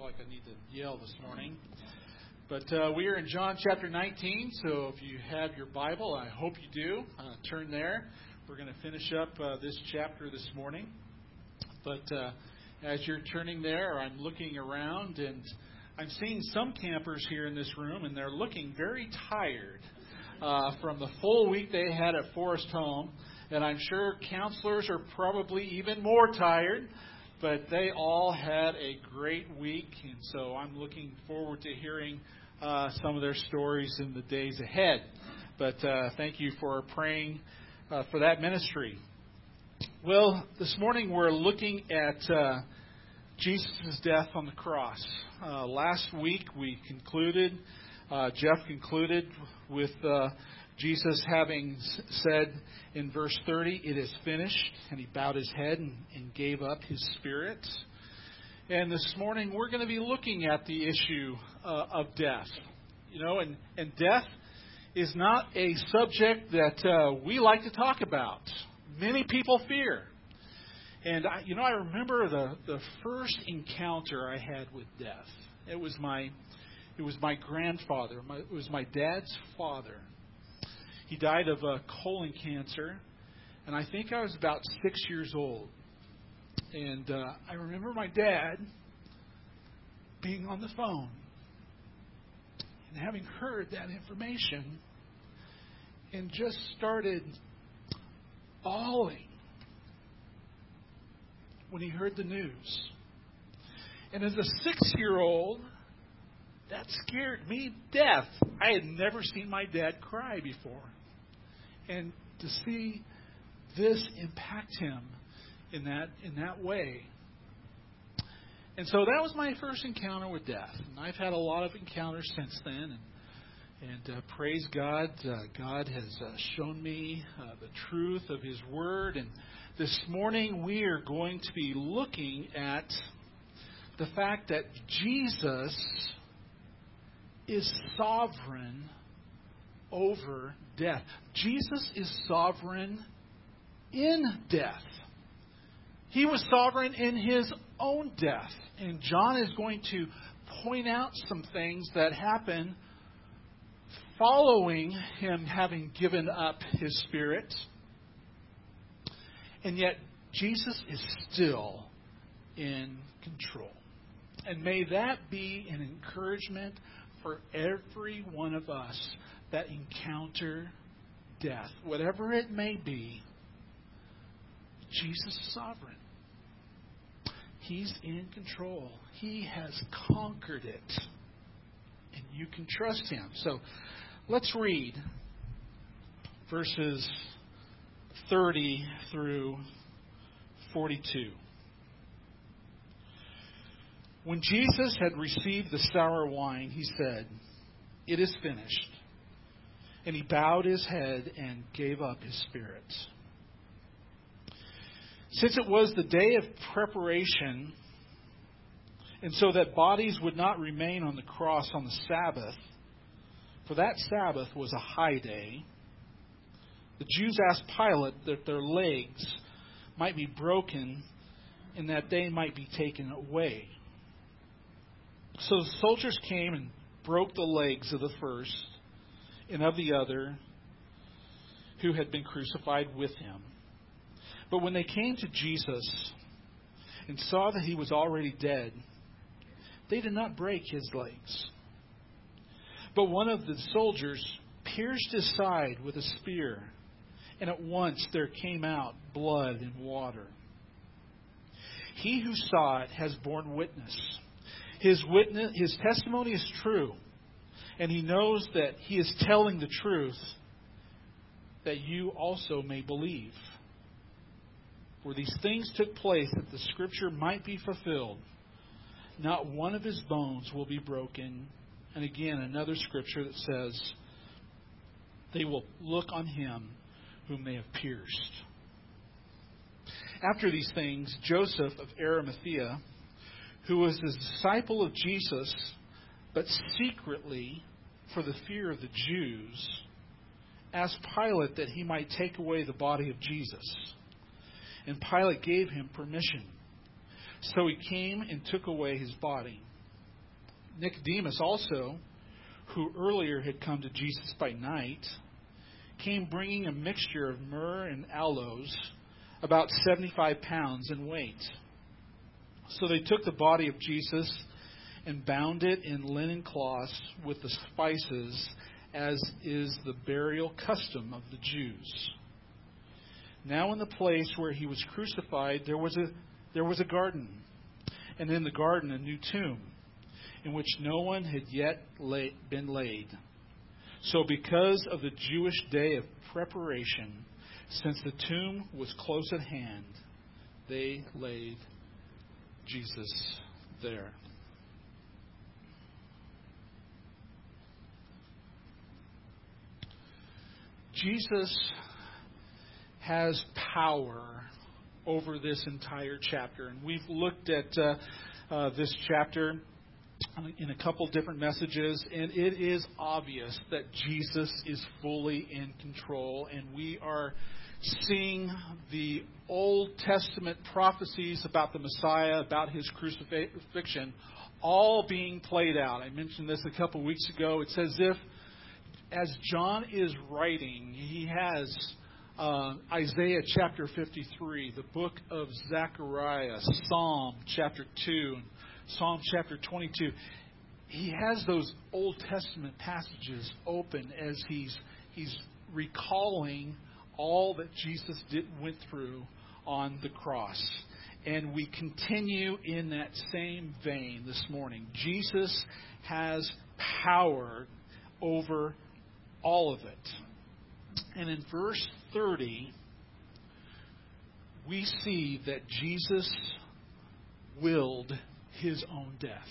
feel like I need to yell this morning. But uh, we are in John chapter 19, so if you have your Bible, I hope you do, uh, turn there. We're going to finish up uh, this chapter this morning. But uh, as you're turning there, I'm looking around and I'm seeing some campers here in this room, and they're looking very tired uh, from the full week they had at Forest Home. And I'm sure counselors are probably even more tired but they all had a great week, and so I'm looking forward to hearing uh, some of their stories in the days ahead. But uh, thank you for praying uh, for that ministry. Well, this morning we're looking at uh, Jesus' death on the cross. Uh, last week we concluded, uh, Jeff concluded with Jesus having said in verse 30, It is finished, and he bowed his head and, and gave up his spirit. And this morning we're going to be looking at the issue uh, of death. You know, and, and death is not a subject that uh, we like to talk about. Many people fear. And I, you know, I remember the the first encounter I had with death. It was my it was my grandfather. My, it was my dad's father. He died of uh, colon cancer, and I think I was about six years old. And uh, I remember my dad being on the phone and having heard that information and just started bawling when he heard the news. And as a six year old, that scared me death. I had never seen my dad cry before and to see this impact him in that in that way. And so that was my first encounter with death. And I've had a lot of encounters since then. And, and uh, praise God, uh, God has uh, shown me uh, the truth of His Word. And this morning we are going to be looking at the fact that Jesus is sovereign over death. Jesus is sovereign in death. He was sovereign in his own death. And John is going to point out some things that happen following him having given up his spirit. And yet, Jesus is still in control. And may that be an encouragement for every one of us that encounter death, whatever it may be, Jesus is sovereign. He's in control. He has conquered it. And you can trust him. So let's read verses 30 through 42. When Jesus had received the sour wine, he said, It is finished. And he bowed his head and gave up his spirit. Since it was the day of preparation, and so that bodies would not remain on the cross on the Sabbath, for that Sabbath was a high day, the Jews asked Pilate that their legs might be broken and that they might be taken away. So the soldiers came and broke the legs of the first and of the other who had been crucified with him. But when they came to Jesus and saw that he was already dead, they did not break his legs. But one of the soldiers pierced his side with a spear, and at once there came out blood and water. He who saw it has borne witness. His witness his testimony is true and he knows that he is telling the truth, that you also may believe. For these things took place that the scripture might be fulfilled. Not one of his bones will be broken. And again, another scripture that says, They will look on him whom they have pierced. After these things, Joseph of Arimathea, who was a disciple of Jesus, but secretly for the fear of the Jews, asked Pilate that he might take away the body of Jesus. And Pilate gave him permission. So he came and took away his body. Nicodemus also, who earlier had come to Jesus by night, came bringing a mixture of myrrh and aloes, about 75 pounds in weight. So they took the body of Jesus and bound it in linen cloths with the spices, as is the burial custom of the Jews. Now, in the place where he was crucified, there was a, there was a garden, and in the garden, a new tomb, in which no one had yet lay, been laid. So, because of the Jewish day of preparation, since the tomb was close at hand, they laid Jesus there. Jesus has power over this entire chapter. And we've looked at uh, uh, this chapter in a couple different messages, and it is obvious that Jesus is fully in control, and we are seeing the Old Testament prophecies about the Messiah, about his crucifixion, all being played out. I mentioned this a couple weeks ago. It's as if, as John is writing, he has uh, Isaiah chapter 53, the book of Zechariah, Psalm chapter 2, and Psalm chapter 22. He has those Old Testament passages open as he's he's recalling all that Jesus did, went through on the cross. And we continue in that same vein this morning. Jesus has power over all of it. And in verse 30, we see that Jesus willed his own death.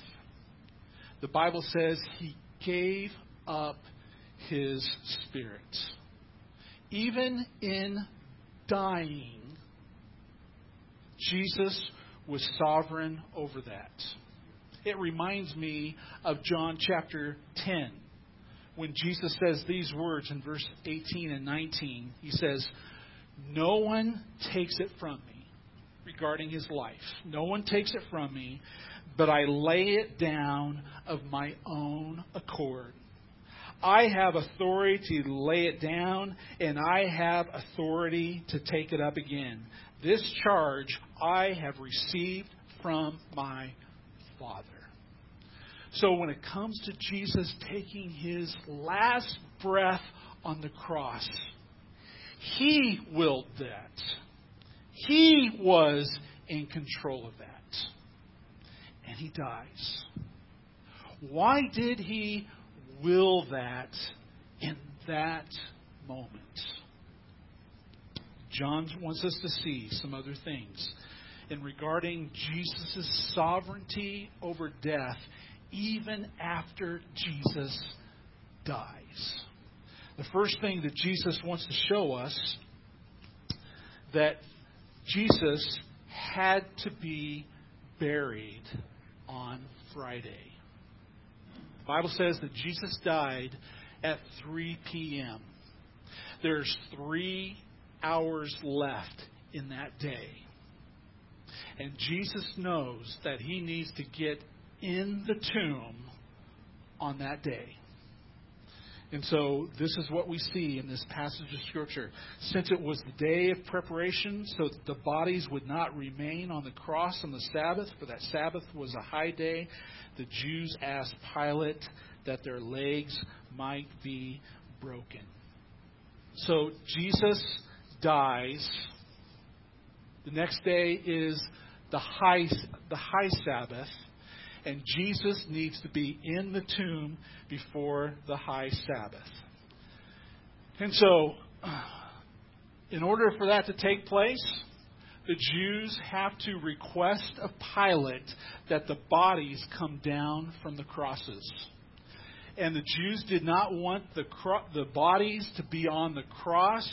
The Bible says he gave up his spirit. Even in dying, Jesus was sovereign over that. It reminds me of John chapter 10 when Jesus says these words in verse 18 and 19, he says, No one takes it from me regarding his life. No one takes it from me, but I lay it down of my own accord. I have authority to lay it down, and I have authority to take it up again. This charge I have received from my Father. So when it comes to Jesus taking his last breath on the cross, he willed that. He was in control of that. And he dies. Why did he will that in that moment? John wants us to see some other things. In regarding Jesus' sovereignty over death, even after Jesus dies. The first thing that Jesus wants to show us that Jesus had to be buried on Friday. The Bible says that Jesus died at 3 p.m. There's three hours left in that day. And Jesus knows that he needs to get in the tomb on that day. And so this is what we see in this passage of Scripture. Since it was the day of preparation, so that the bodies would not remain on the cross on the Sabbath, for that Sabbath was a high day, the Jews asked Pilate that their legs might be broken. So Jesus dies. The next day is the high, the high Sabbath and Jesus needs to be in the tomb before the high Sabbath. And so, in order for that to take place, the Jews have to request of Pilate that the bodies come down from the crosses. And the Jews did not want the, cro- the bodies to be on the cross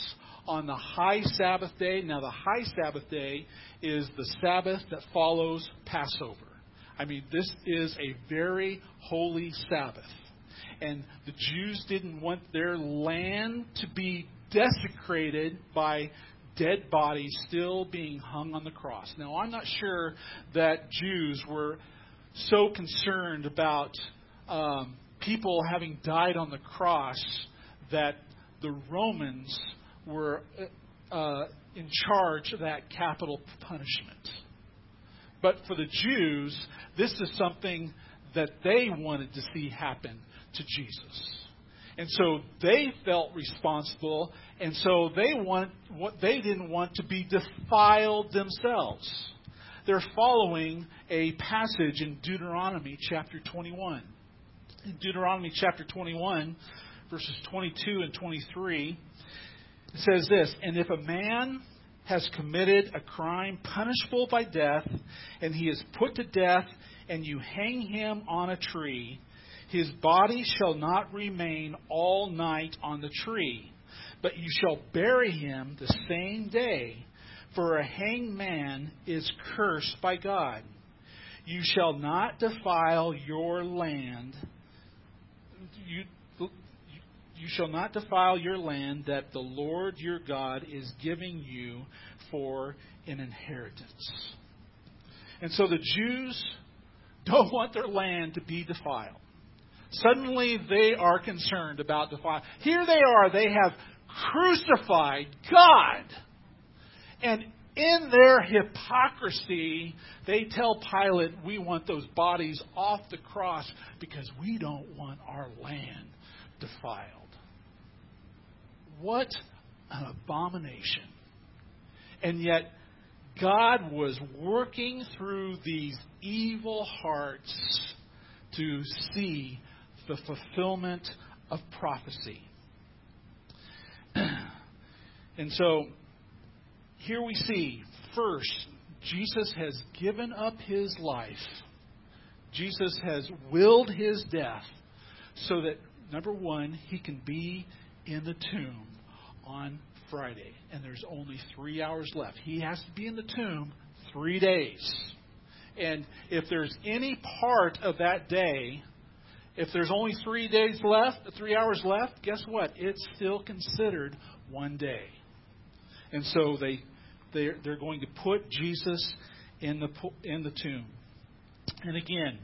on the high Sabbath day. Now, the high Sabbath day is the Sabbath that follows Passover. I mean, this is a very holy Sabbath. And the Jews didn't want their land to be desecrated by dead bodies still being hung on the cross. Now, I'm not sure that Jews were so concerned about um, people having died on the cross that the Romans were uh, in charge of that capital punishment. But for the Jews, this is something that they wanted to see happen to Jesus. And so they felt responsible, and so they want what they didn't want to be defiled themselves. They're following a passage in Deuteronomy chapter 21. In Deuteronomy chapter 21, verses 22 and 23, it says this And if a man has committed a crime punishable by death, and he is put to death, and you hang him on a tree, his body shall not remain all night on the tree, but you shall bury him the same day, for a hanged man is cursed by God. You shall not defile your land. You, you shall not defile your land that the Lord your God is giving you for an inheritance. And so the Jews don't want their land to be defiled. Suddenly they are concerned about defile. Here they are, they have crucified God. And in their hypocrisy, they tell Pilate, We want those bodies off the cross because we don't want our land defiled. What an abomination. And yet, God was working through these evil hearts to see the fulfillment of prophecy. and so, here we see first, Jesus has given up his life. Jesus has willed his death so that, number one, he can be in the tomb on Friday. And there's only three hours left. He has to be in the tomb three days. And if there's any part of that day, if there's only three days left, three hours left, guess what? It's still considered one day. And so they they're, they're going to put Jesus in the in the tomb. And again,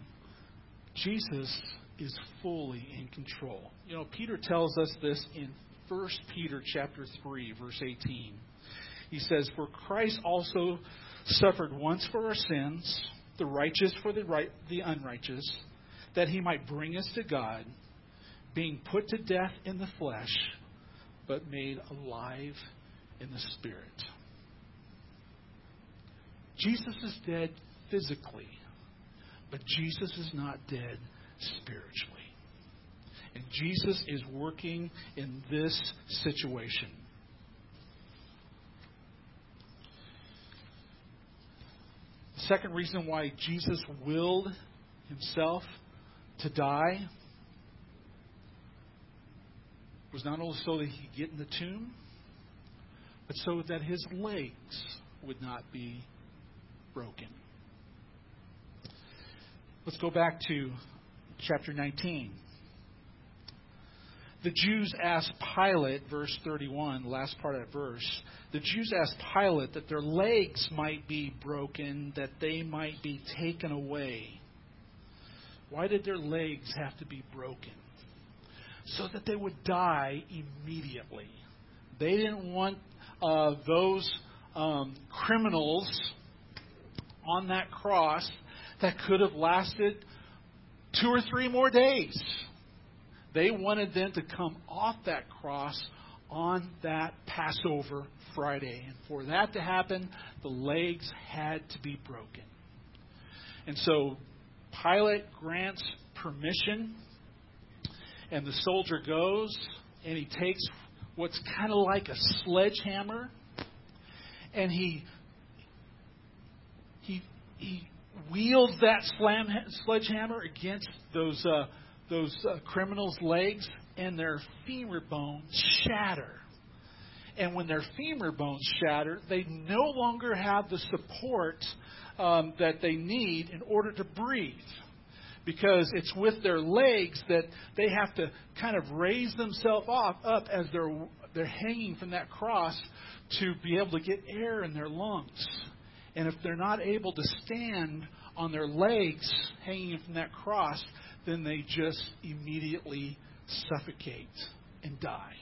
Jesus is fully in control. You know, Peter tells us this in 1 Peter chapter 3 verse 18. He says, "For Christ also suffered once for our sins, the righteous for the right, the unrighteous, that he might bring us to God, being put to death in the flesh, but made alive in the spirit." Jesus is dead physically, but Jesus is not dead spiritually. And Jesus is working in this situation. The second reason why Jesus willed himself to die was not only so that he could get in the tomb, but so that his legs would not be broken. Let's go back to chapter 19. The Jews asked Pilate, verse 31, last part of that verse, the Jews asked Pilate that their legs might be broken, that they might be taken away. Why did their legs have to be broken? So that they would die immediately. They didn't want uh, those um, criminals on that cross that could have lasted two or three more days. They wanted them to come off that cross on that Passover Friday. And for that to happen, the legs had to be broken. And so Pilate grants permission, and the soldier goes and he takes what's kind of like a sledgehammer and he he he wields that slam, sledgehammer against those uh, those uh, criminals' legs, and their femur bones shatter. And when their femur bones shatter, they no longer have the support um, that they need in order to breathe. Because it's with their legs that they have to kind of raise themselves off up as they're they're hanging from that cross to be able to get air in their lungs. And if they're not able to stand on their legs hanging from that cross, then they just immediately suffocate and die.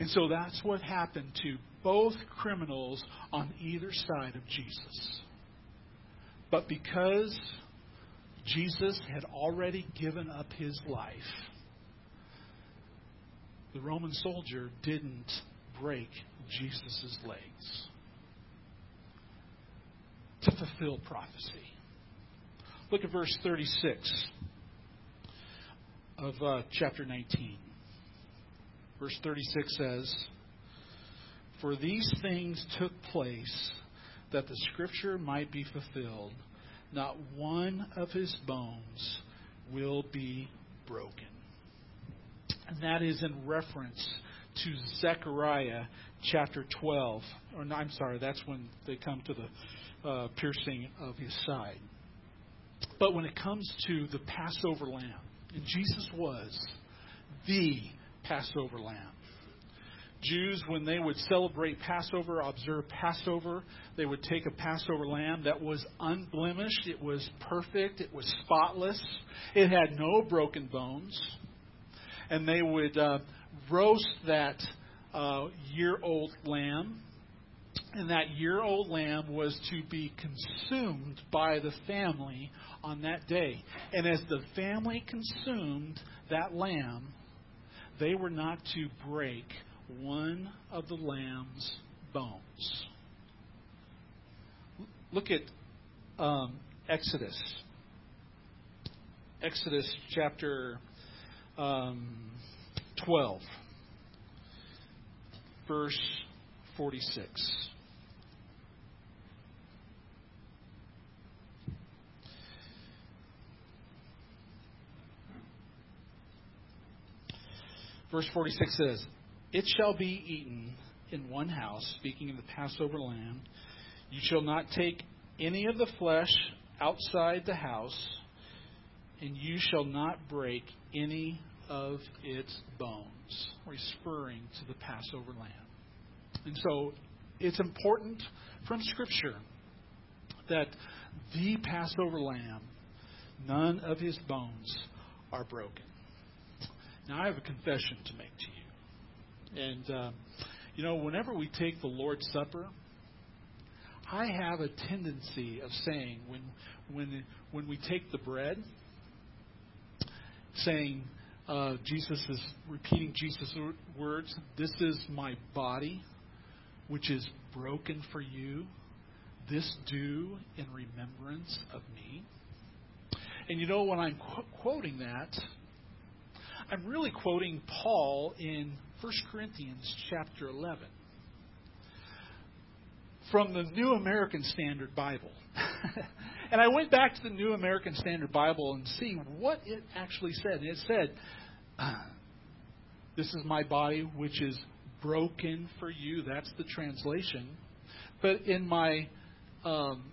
And so that's what happened to both criminals on either side of Jesus. But because Jesus had already given up his life, the Roman soldier didn't break Jesus' legs to fulfill prophecy. Look at verse 36 of uh, chapter 19. Verse 36 says, For these things took place that the scripture might be fulfilled. Not one of his bones will be broken. And that is in reference to Zechariah chapter 12. Or I'm sorry, that's when they come to the uh, piercing of his side. But when it comes to the Passover lamb, and Jesus was the Passover lamb. Jews, when they would celebrate Passover, observe Passover, they would take a Passover lamb that was unblemished, it was perfect, it was spotless, it had no broken bones, and they would uh, roast that uh, year old lamb. And that year old lamb was to be consumed by the family on that day. And as the family consumed that lamb, they were not to break one of the lamb's bones. Look at um, Exodus. Exodus chapter um, 12, verse 46. Verse 46 says, It shall be eaten in one house, speaking of the Passover lamb. You shall not take any of the flesh outside the house, and you shall not break any of its bones, referring to the Passover lamb. And so it's important from Scripture that the Passover lamb, none of his bones are broken. Now, I have a confession to make to you. And, uh, you know, whenever we take the Lord's Supper, I have a tendency of saying, when, when, when we take the bread, saying, uh, Jesus is repeating Jesus' words, This is my body, which is broken for you. This do in remembrance of me. And you know, when I'm qu- quoting that, I'm really quoting Paul in 1 Corinthians chapter 11 from the New American Standard Bible. and I went back to the New American Standard Bible and see what it actually said. And it said, This is my body which is broken for you. That's the translation. But in my um,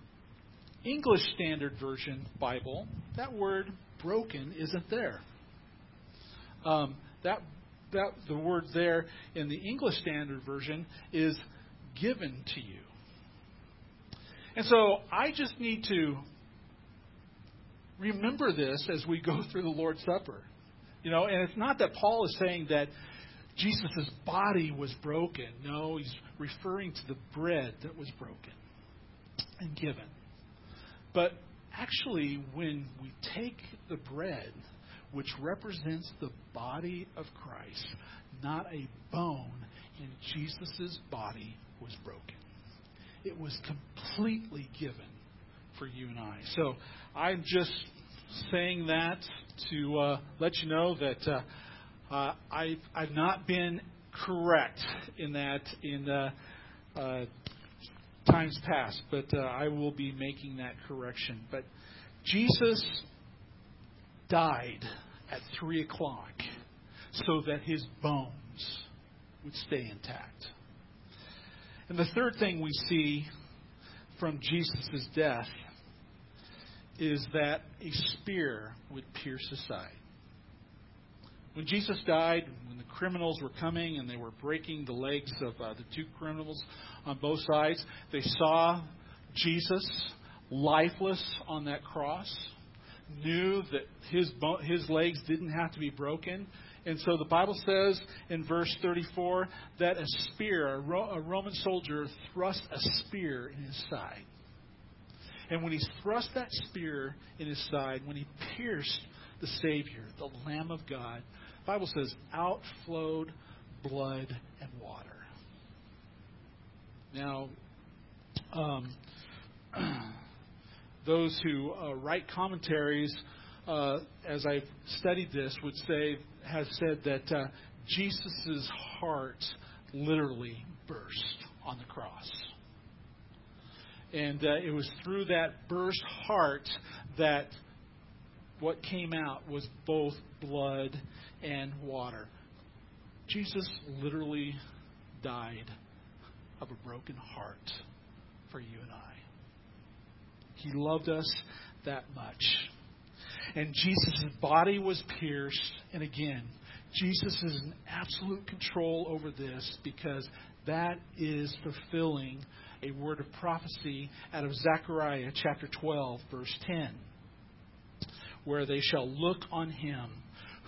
English Standard Version Bible, that word broken isn't there. Um, that that the word there in the English Standard Version is given to you. And so I just need to remember this as we go through the Lord's Supper. You know, and it's not that Paul is saying that Jesus' body was broken. No, he's referring to the bread that was broken and given. But actually, when we take the bread which represents the body of Christ, not a bone in Jesus' body was broken. It was completely given for you and I. So I'm just saying that to uh, let you know that uh, uh, I've, I've not been correct in that in uh, uh, times past, but uh, I will be making that correction. But Jesus died at 3 o'clock so that his bones would stay intact. And the third thing we see from Jesus' death is that a spear would pierce his side. When Jesus died, when the criminals were coming and they were breaking the legs of uh, the two criminals on both sides, they saw Jesus lifeless on that cross, knew that his, his legs didn't have to be broken. And so the Bible says in verse 34 that a spear, a, Ro- a Roman soldier thrust a spear in his side. And when he thrust that spear in his side, when he pierced the Savior, the Lamb of God, the Bible says, out flowed blood and water. Now, um, those who uh, write commentaries, uh, as I've studied this, would say has said that uh, Jesus' heart literally burst on the cross. And uh, it was through that burst heart that what came out was both blood and water. Jesus literally died of a broken heart for you and I. He loved us that much. And Jesus' body was pierced. And again, Jesus is in absolute control over this because that is fulfilling a word of prophecy out of Zechariah chapter 12, verse 10, where they shall look on him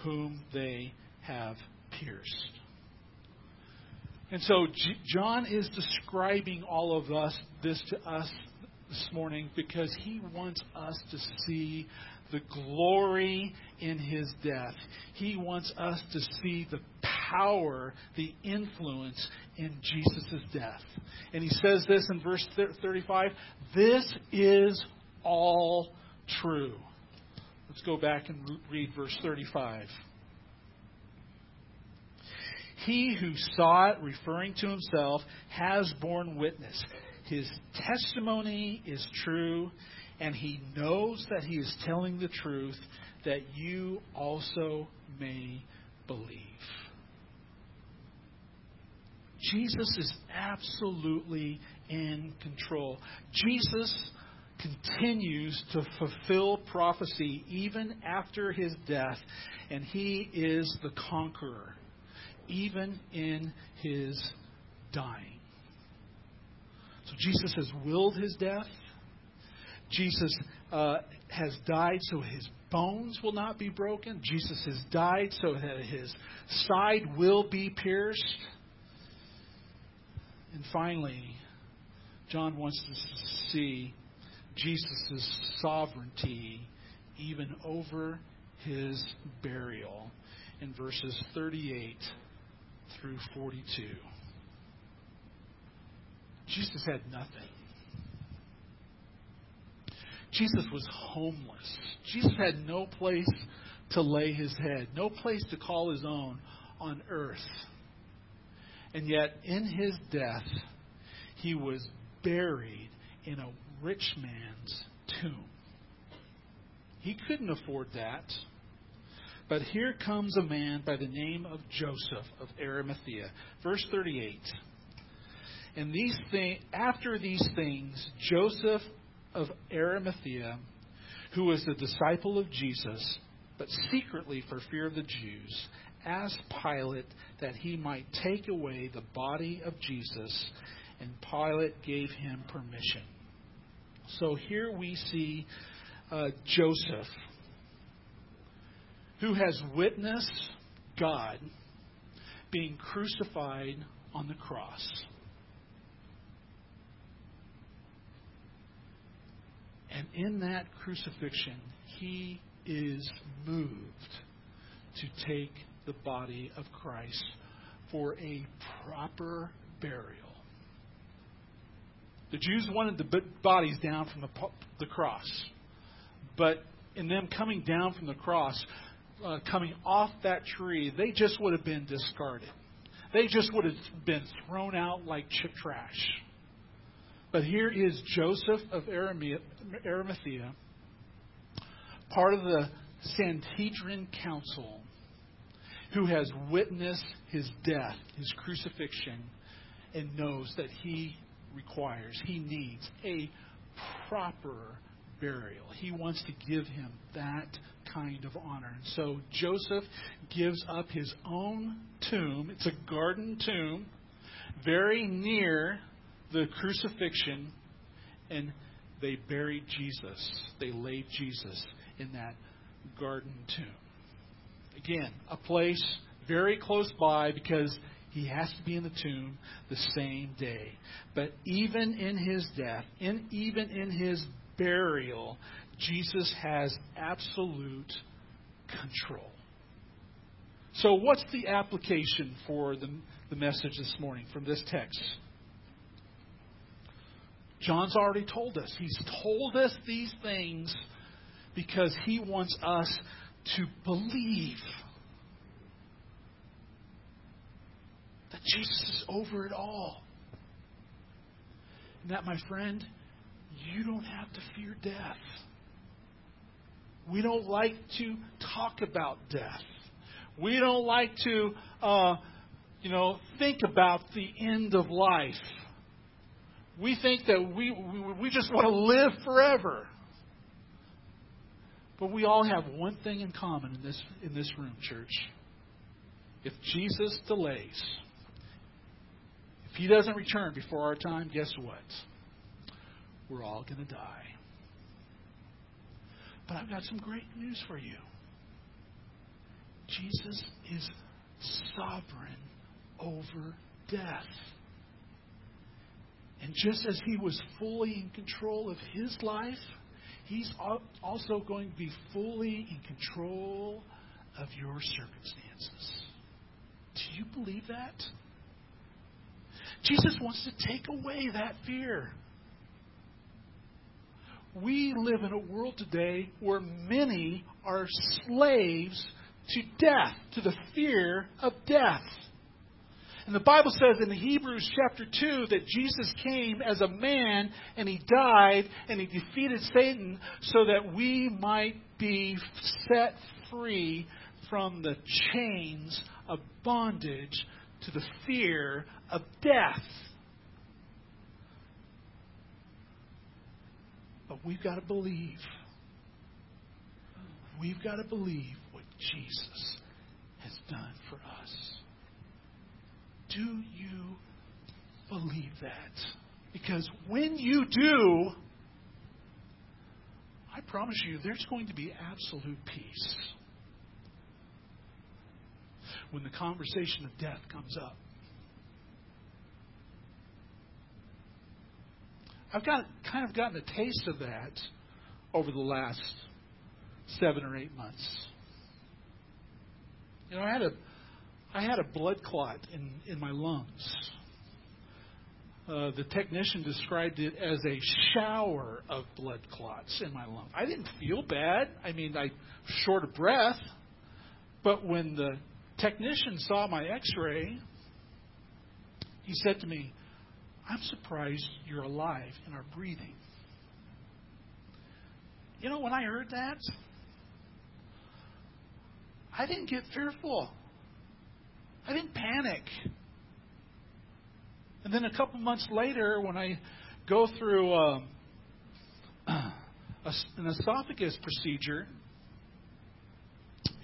whom they have pierced. And so John is describing all of us this to us this morning because he wants us to see the glory in his death. He wants us to see the power, the influence in Jesus' death. And he says this in verse 35 this is all true. Let's go back and read verse 35. He who saw it, referring to himself, has borne witness. His testimony is true, and he knows that he is telling the truth, that you also may believe. Jesus is absolutely in control. Jesus continues to fulfill prophecy even after his death, and he is the conqueror, even in his dying. So Jesus has willed his death. Jesus uh, has died so his bones will not be broken. Jesus has died so that his side will be pierced. And finally, John wants to see Jesus' sovereignty even over his burial in verses 38 through 42. Jesus had nothing. Jesus was homeless. Jesus had no place to lay his head, no place to call his own on earth. And yet, in his death, he was buried in a rich man's tomb. He couldn't afford that. But here comes a man by the name of Joseph of Arimathea. Verse 38. And these things, after these things, Joseph of Arimathea, who was a disciple of Jesus, but secretly for fear of the Jews, asked Pilate that he might take away the body of Jesus, and Pilate gave him permission. So here we see uh, Joseph, who has witnessed God being crucified on the cross. And in that crucifixion, he is moved to take the body of Christ for a proper burial. The Jews wanted the bodies down from the, the cross, but in them coming down from the cross, uh, coming off that tree, they just would have been discarded. They just would have been thrown out like chip trash. But here is Joseph of Arimathea, part of the Sanhedrin Council, who has witnessed his death, his crucifixion, and knows that he requires, he needs a proper burial. He wants to give him that kind of honor. And so Joseph gives up his own tomb. It's a garden tomb very near the crucifixion and they buried Jesus. They laid Jesus in that garden tomb. Again, a place very close by because he has to be in the tomb the same day. But even in his death, and even in his burial, Jesus has absolute control. So, what's the application for the, the message this morning from this text? John's already told us. He's told us these things because he wants us to believe that Jesus is over it all. And that, my friend, you don't have to fear death. We don't like to talk about death. We don't like to, uh, you know, think about the end of life. We think that we, we, we just want to live forever. But we all have one thing in common in this, in this room, church. If Jesus delays, if he doesn't return before our time, guess what? We're all going to die. But I've got some great news for you. Jesus is sovereign over death. And just as he was fully in control of his life, he's also going to be fully in control of your circumstances. Do you believe that? Jesus wants to take away that fear. We live in a world today where many are slaves to death, to the fear of death. And the Bible says in Hebrews chapter 2 that Jesus came as a man and he died and he defeated Satan so that we might be set free from the chains of bondage to the fear of death. But we've got to believe. We've got to believe what Jesus has done for us. Do you believe that? Because when you do, I promise you, there's going to be absolute peace when the conversation of death comes up. I've got kind of gotten a taste of that over the last seven or eight months. You know, I had a I had a blood clot in in my lungs. Uh, the technician described it as a shower of blood clots in my lungs. I didn't feel bad. I mean, I short of breath. But when the technician saw my X-ray, he said to me, I'm surprised you're alive and are breathing. You know, when I heard that, I didn't get fearful. I didn't panic. And then a couple months later, when I go through um, an esophagus procedure,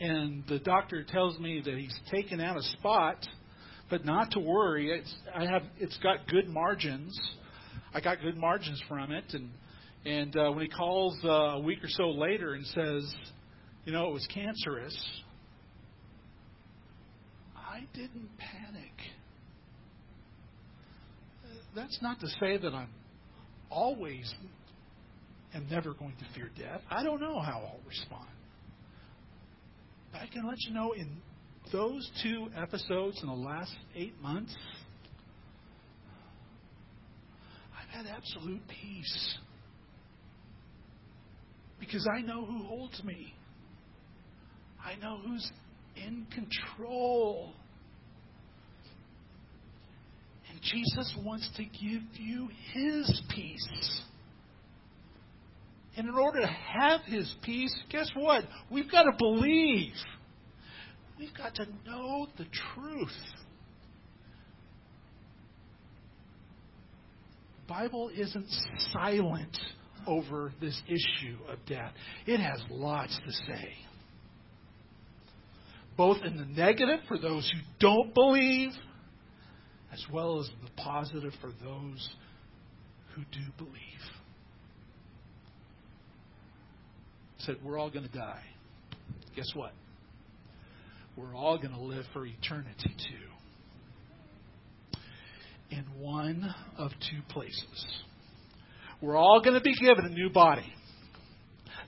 and the doctor tells me that he's taken out a spot but not to worry. It's I have it's got good margins. I got good margins from it, and and uh, when he calls uh, a week or so later and says, you know, it was cancerous, didn't panic. That's not to say that I'm always and never going to fear death. I don't know how I'll respond. But I can let you know in those two episodes in the last eight months, I've had absolute peace. Because I know who holds me. I know who's in control. Jesus wants to give you His peace. And in order to have His peace, guess what? We've got to believe. We've got to know the truth. The Bible isn't silent over this issue of death. It has lots to say. Both in the negative for those who don't believe, as well as the positive for those who do believe. said, We're all going to die. Guess what? We're all going to live for eternity too. In one of two places. We're all going to be given a new body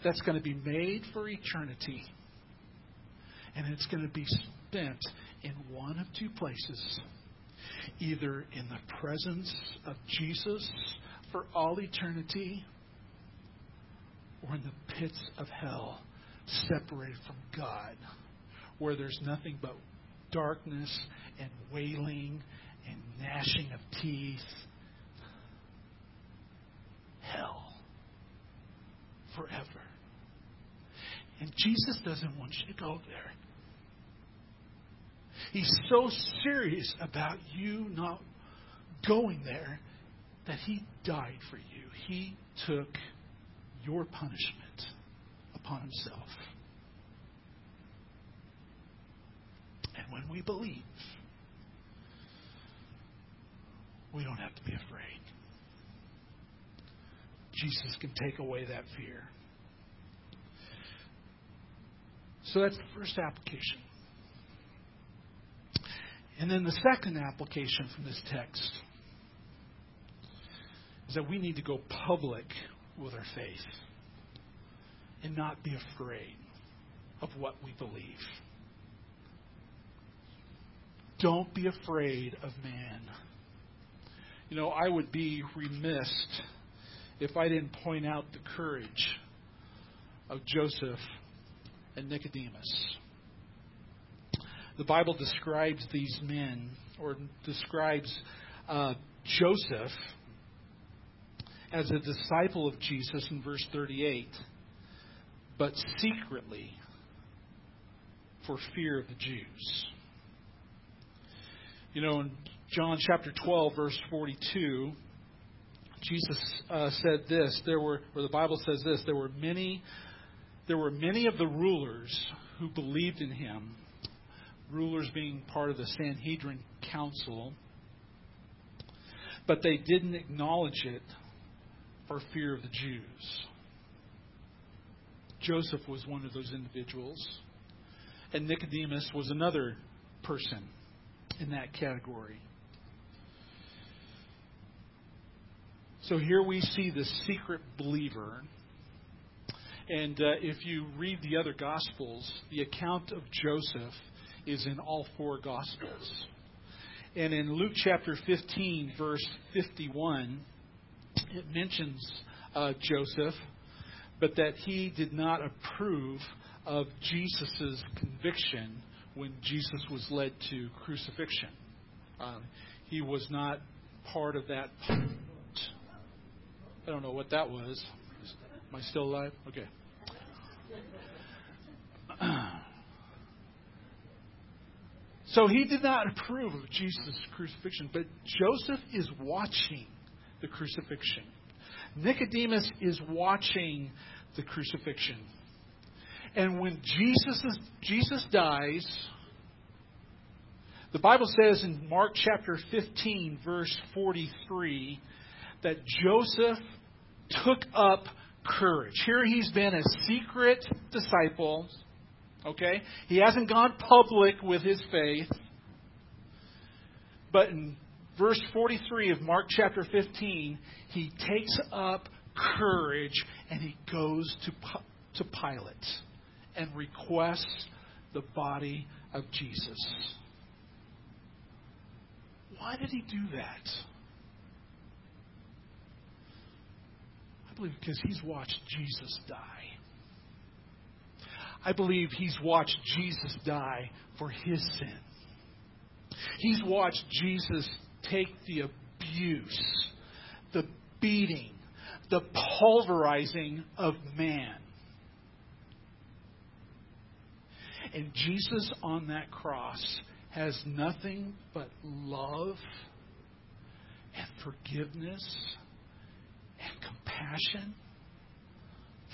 that's going to be made for eternity. And it's going to be spent in one of two places either in the presence of Jesus for all eternity or in the pits of hell separated from God where there's nothing but darkness and wailing and gnashing of teeth. Hell. Forever. And Jesus doesn't want you to go there. He's so serious about you not going there that he died for you. He took your punishment upon himself. And when we believe, we don't have to be afraid. Jesus can take away that fear. So that's the first application. And then the second application from this text is that we need to go public with our faith and not be afraid of what we believe. Don't be afraid of man. You know, I would be remiss if I didn't point out the courage of Joseph and Nicodemus. The Bible describes these men, or describes uh, Joseph as a disciple of Jesus in verse 38, but secretly for fear of the Jews. You know, in John chapter 12, verse 42, Jesus uh, said this. There were, or the Bible says this. There were many, there were many of the rulers who believed in him. Rulers being part of the Sanhedrin council, but they didn't acknowledge it for fear of the Jews. Joseph was one of those individuals, and Nicodemus was another person in that category. So here we see the secret believer. And uh, if you read the other Gospels, the account of Joseph is in all four Gospels. And in Luke chapter 15, verse 51, it mentions uh, Joseph, but that he did not approve of Jesus' conviction when Jesus was led to crucifixion. Um, he was not part of that. I don't know what that was. Am I still alive? Okay. So he did not approve of Jesus' crucifixion, but Joseph is watching the crucifixion. Nicodemus is watching the crucifixion. And when Jesus, is, Jesus dies, the Bible says in Mark chapter 15, verse 43, that Joseph took up courage. Here he's been a secret disciple. Okay? He hasn't gone public with his faith. But in verse 43 of Mark chapter 15, he takes up courage and he goes to, to Pilate and requests the body of Jesus. Why did he do that? I believe because he's watched Jesus die. I believe he's watched Jesus die for his sin. He's watched Jesus take the abuse, the beating, the pulverizing of man. And Jesus on that cross has nothing but love and forgiveness and compassion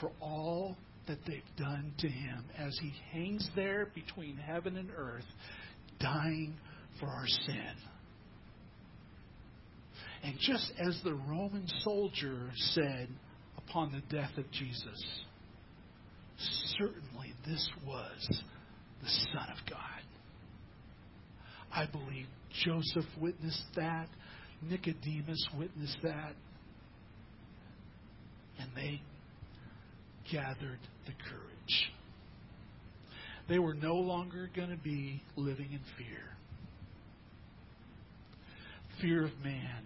for all that they've done to him as he hangs there between heaven and earth, dying for our sin. And just as the Roman soldier said upon the death of Jesus, certainly this was the Son of God. I believe Joseph witnessed that, Nicodemus witnessed that, and they gathered the courage. They were no longer going to be living in fear. Fear of man,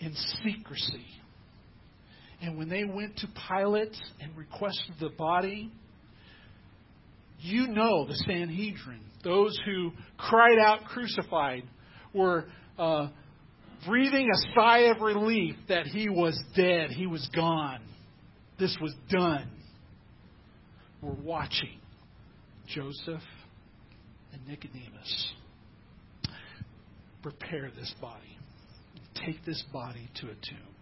in secrecy. And when they went to Pilate and requested the body, you know the Sanhedrin, those who cried out crucified, were uh, breathing a sigh of relief that he was dead, he was gone. This was done. We're watching Joseph and Nicodemus prepare this body, take this body to a tomb.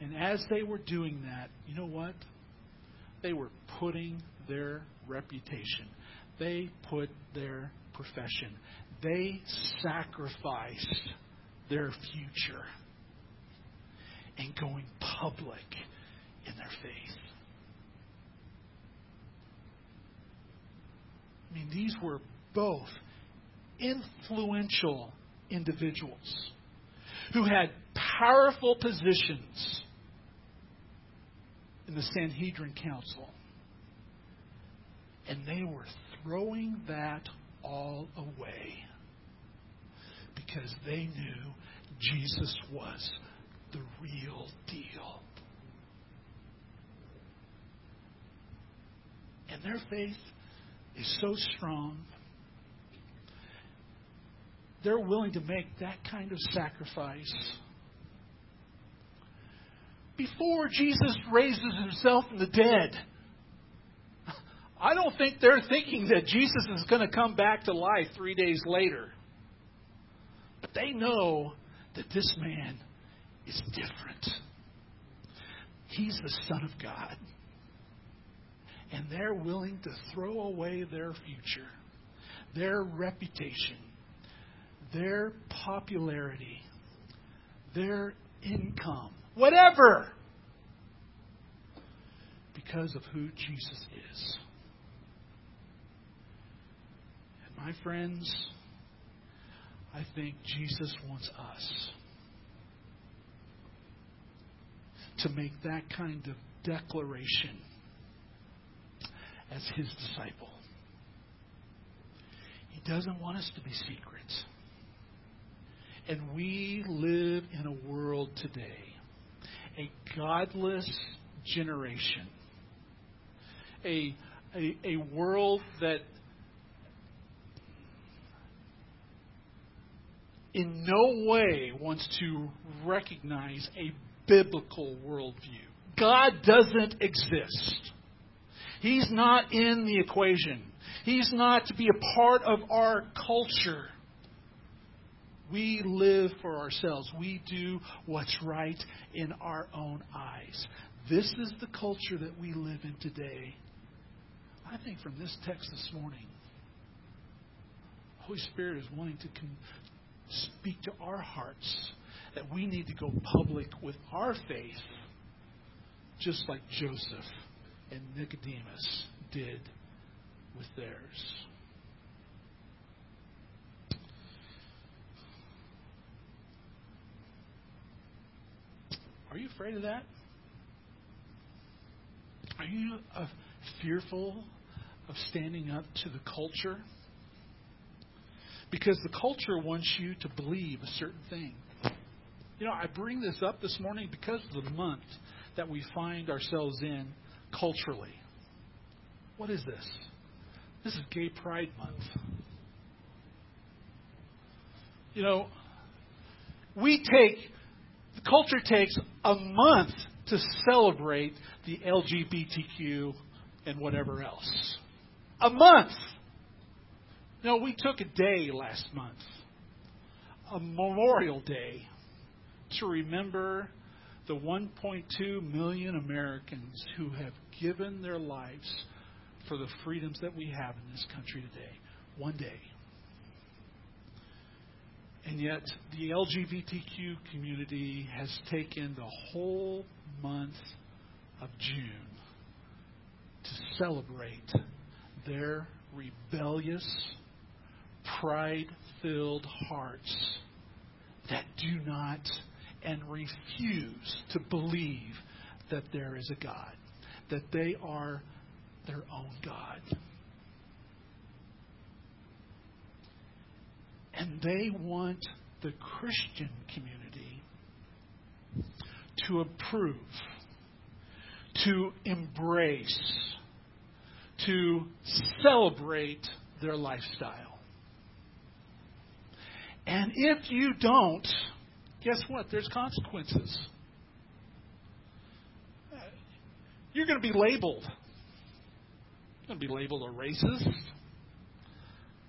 And as they were doing that, you know what? They were putting their reputation, they put their profession, they sacrificed their future and going public in their faith. I mean, these were both influential individuals who had powerful positions in the Sanhedrin Council. And they were throwing that all away because they knew Jesus was the real deal. And their faith is so strong. They're willing to make that kind of sacrifice. Before Jesus raises himself from the dead, I don't think they're thinking that Jesus is going to come back to life three days later. But they know that this man is different. He's the Son of God. And they're willing to throw away their future, their reputation, their popularity, their income, whatever, because of who Jesus is. And my friends, I think Jesus wants us to make that kind of declaration as his disciple. He doesn't want us to be secrets. And we live in a world today, a godless generation, a, a, a world that in no way wants to recognize a biblical worldview. God doesn't exist. He's not in the equation. He's not to be a part of our culture. We live for ourselves. We do what's right in our own eyes. This is the culture that we live in today. I think from this text this morning, Holy Spirit is wanting to con- speak to our hearts that we need to go public with our faith, just like Joseph and Nicodemus did with theirs. Are you afraid of that? Are you uh, fearful of standing up to the culture? Because the culture wants you to believe a certain thing. You know, I bring this up this morning because of the month that we find ourselves in culturally. What is this? This is Gay Pride Month. You know, we take, the culture takes a month to celebrate the LGBTQ and whatever else. A month! No, we took a day last month, a Memorial Day, to remember the 1.2 million Americans who have given their lives for the freedoms that we have in this country today. One day. And yet, the LGBTQ community has taken the whole month of June to celebrate their rebellious, pride filled hearts that do not and refuse to believe that there is a God, that they are their own God. And they want the Christian community to approve, to embrace, to celebrate their lifestyle. And if you don't, guess what? There's consequences. You're going to be labeled. You're going to be labeled a racist,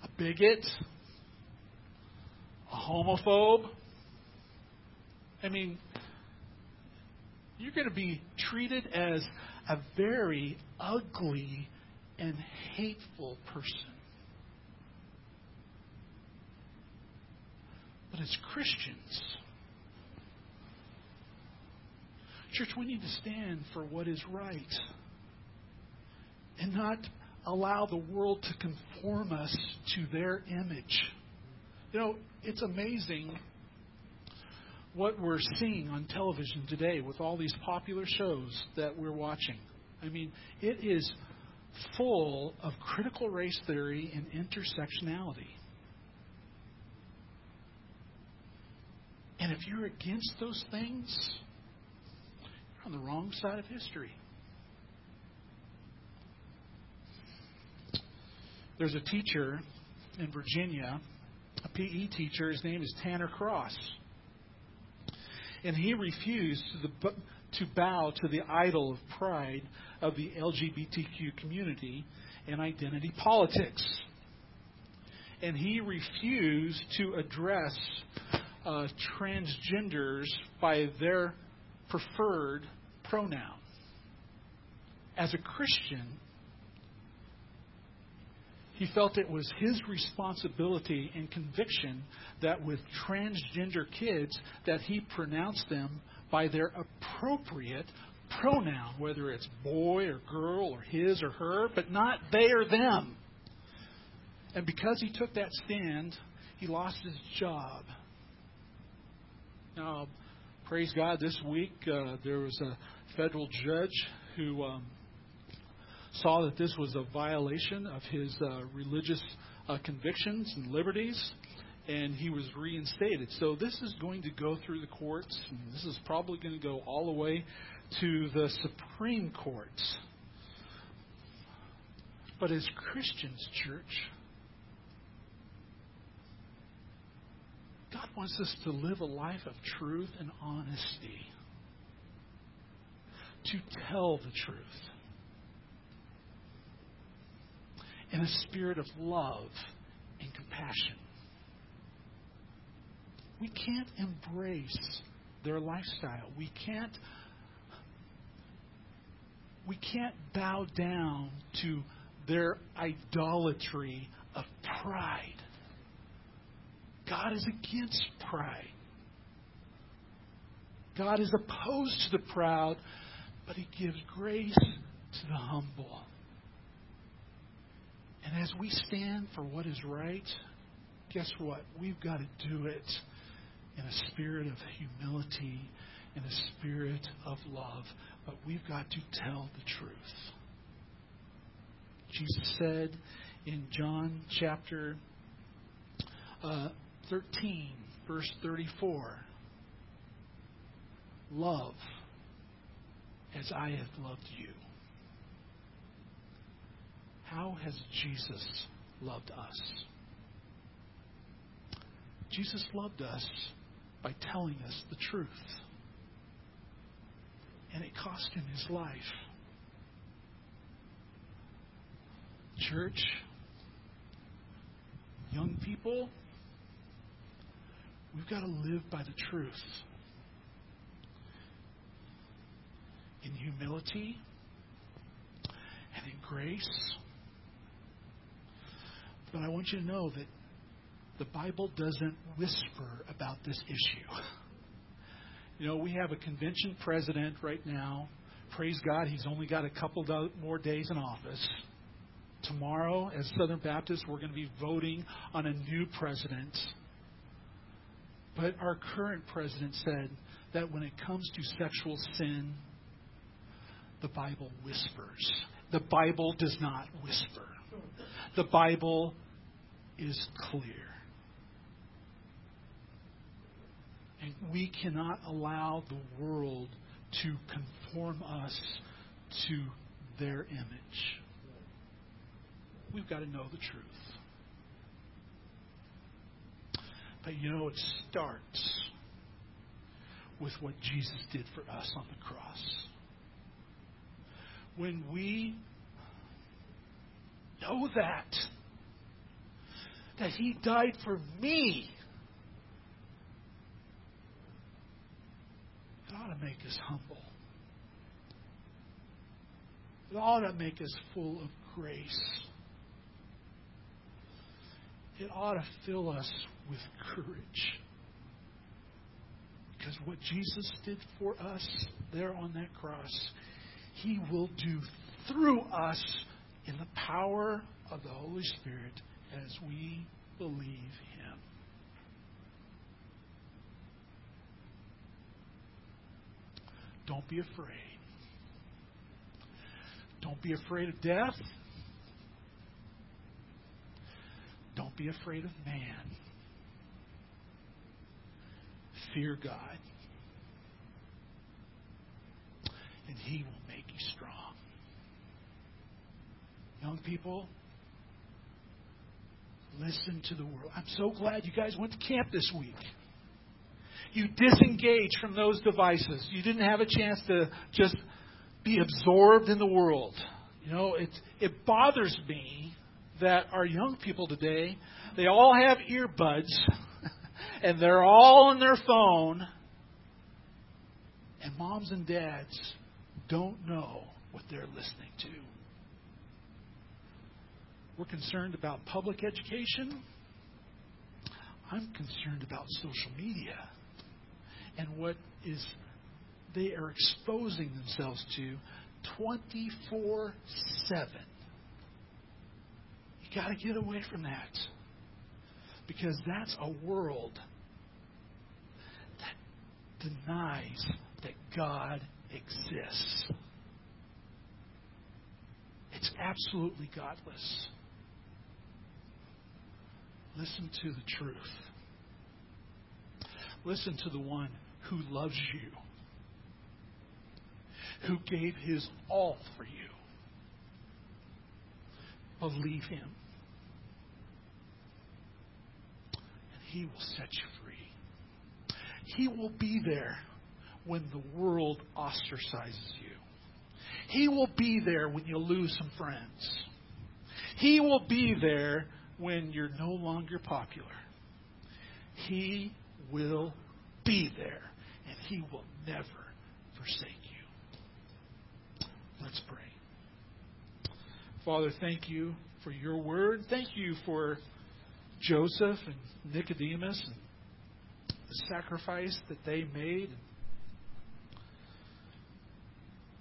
a bigot, a homophobe. I mean, you're going to be treated as a very ugly and hateful person. But as Christians, church, we need to stand for what is right and not allow the world to conform us to their image. You know, it's amazing what we're seeing on television today with all these popular shows that we're watching. I mean, it is full of critical race theory and intersectionality. And if you're against those things, on the wrong side of history. There's a teacher in Virginia, a PE teacher. His name is Tanner Cross. And he refused to, the, to bow to the idol of pride of the LGBTQ community and identity politics. And he refused to address uh, transgenders by their preferred pronoun. As a Christian, he felt it was his responsibility and conviction that with transgender kids that he pronounced them by their appropriate pronoun, whether it's boy or girl or his or her, but not they or them. And because he took that stand, he lost his job. Now, praise God, this week uh, there was a federal judge who um, saw that this was a violation of his uh, religious uh, convictions and liberties, and he was reinstated. So this is going to go through the courts. This is probably going to go all the way to the Supreme Court. But as Christians, church, God wants us to live a life of truth and honesty, to tell the truth in a spirit of love and compassion. We can't embrace their lifestyle. We can't we can't bow down to their idolatry of pride. God is against pride. God is opposed to the proud, but He gives grace to the humble. And as we stand for what is right, guess what? We've got to do it in a spirit of humility, in a spirit of love, but we've got to tell the truth. Jesus said in John chapter uh, 13, verse 34 Love as I have loved you. How has Jesus loved us? Jesus loved us by telling us the truth. And it cost him his life. Church, young people, we've got to live by the truth. In humility and in grace. But I want you to know that the Bible doesn't whisper about this issue. You know, we have a convention president right now praise God, he's only got a couple more days in office. Tomorrow, as Southern Baptists, we're going to be voting on a new president. But our current president said that when it comes to sexual sin, the Bible whispers. The Bible does not whisper. The Bible is clear. And we cannot allow the world to conform us to their image. We've got to know the truth. But you know, it starts with what Jesus did for us on the cross. When we know that, that He died for me, it ought to make us humble. It ought to make us full of grace. It ought to fill us with courage. Because what Jesus did for us there on that cross, He will do through us in the power of the Holy Spirit as we believe Him. Don't be afraid. Don't be afraid of death. Don't be afraid of man. Fear God. And He will make you strong. Young people, listen to the world. I'm so glad you guys went to camp this week. You disengaged from those devices. You didn't have a chance to just be absorbed in the world. You know, it it bothers me that our young people today, they all have earbuds and they're all on their phone and moms and dads don't know what they're listening to. We're concerned about public education. I'm concerned about social media and what is they are exposing themselves to 24 7. Got to get away from that. Because that's a world that denies that God exists. It's absolutely godless. Listen to the truth. Listen to the one who loves you, who gave his all for you. Believe him, and he will set you free. He will be there when the world ostracizes you. He will be there when you lose some friends. He will be there when you're no longer popular. He will be there, and He will never forsake you. Let's pray. Father, thank you for your word. Thank you for Joseph and Nicodemus and the sacrifice that they made.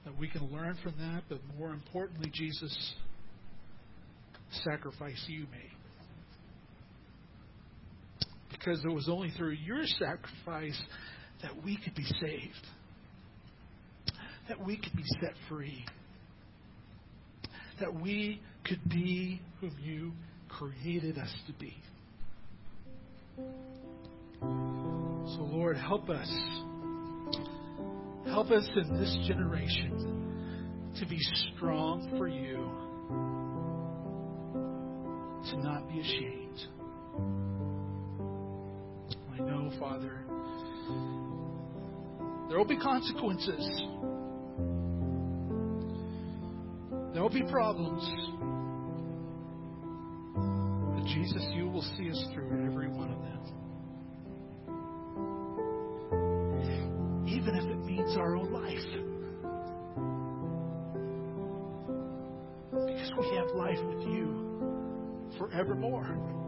That we can learn from that, but more importantly, Jesus, sacrifice you made because it was only through your sacrifice that we could be saved, that we could be set free, that we could be whom you created us to be. So, Lord, help us. Help us in this generation to be strong for you, to not be ashamed. I know, Father, there will be consequences. There will be problems. But Jesus, you will see us through every one with you forevermore.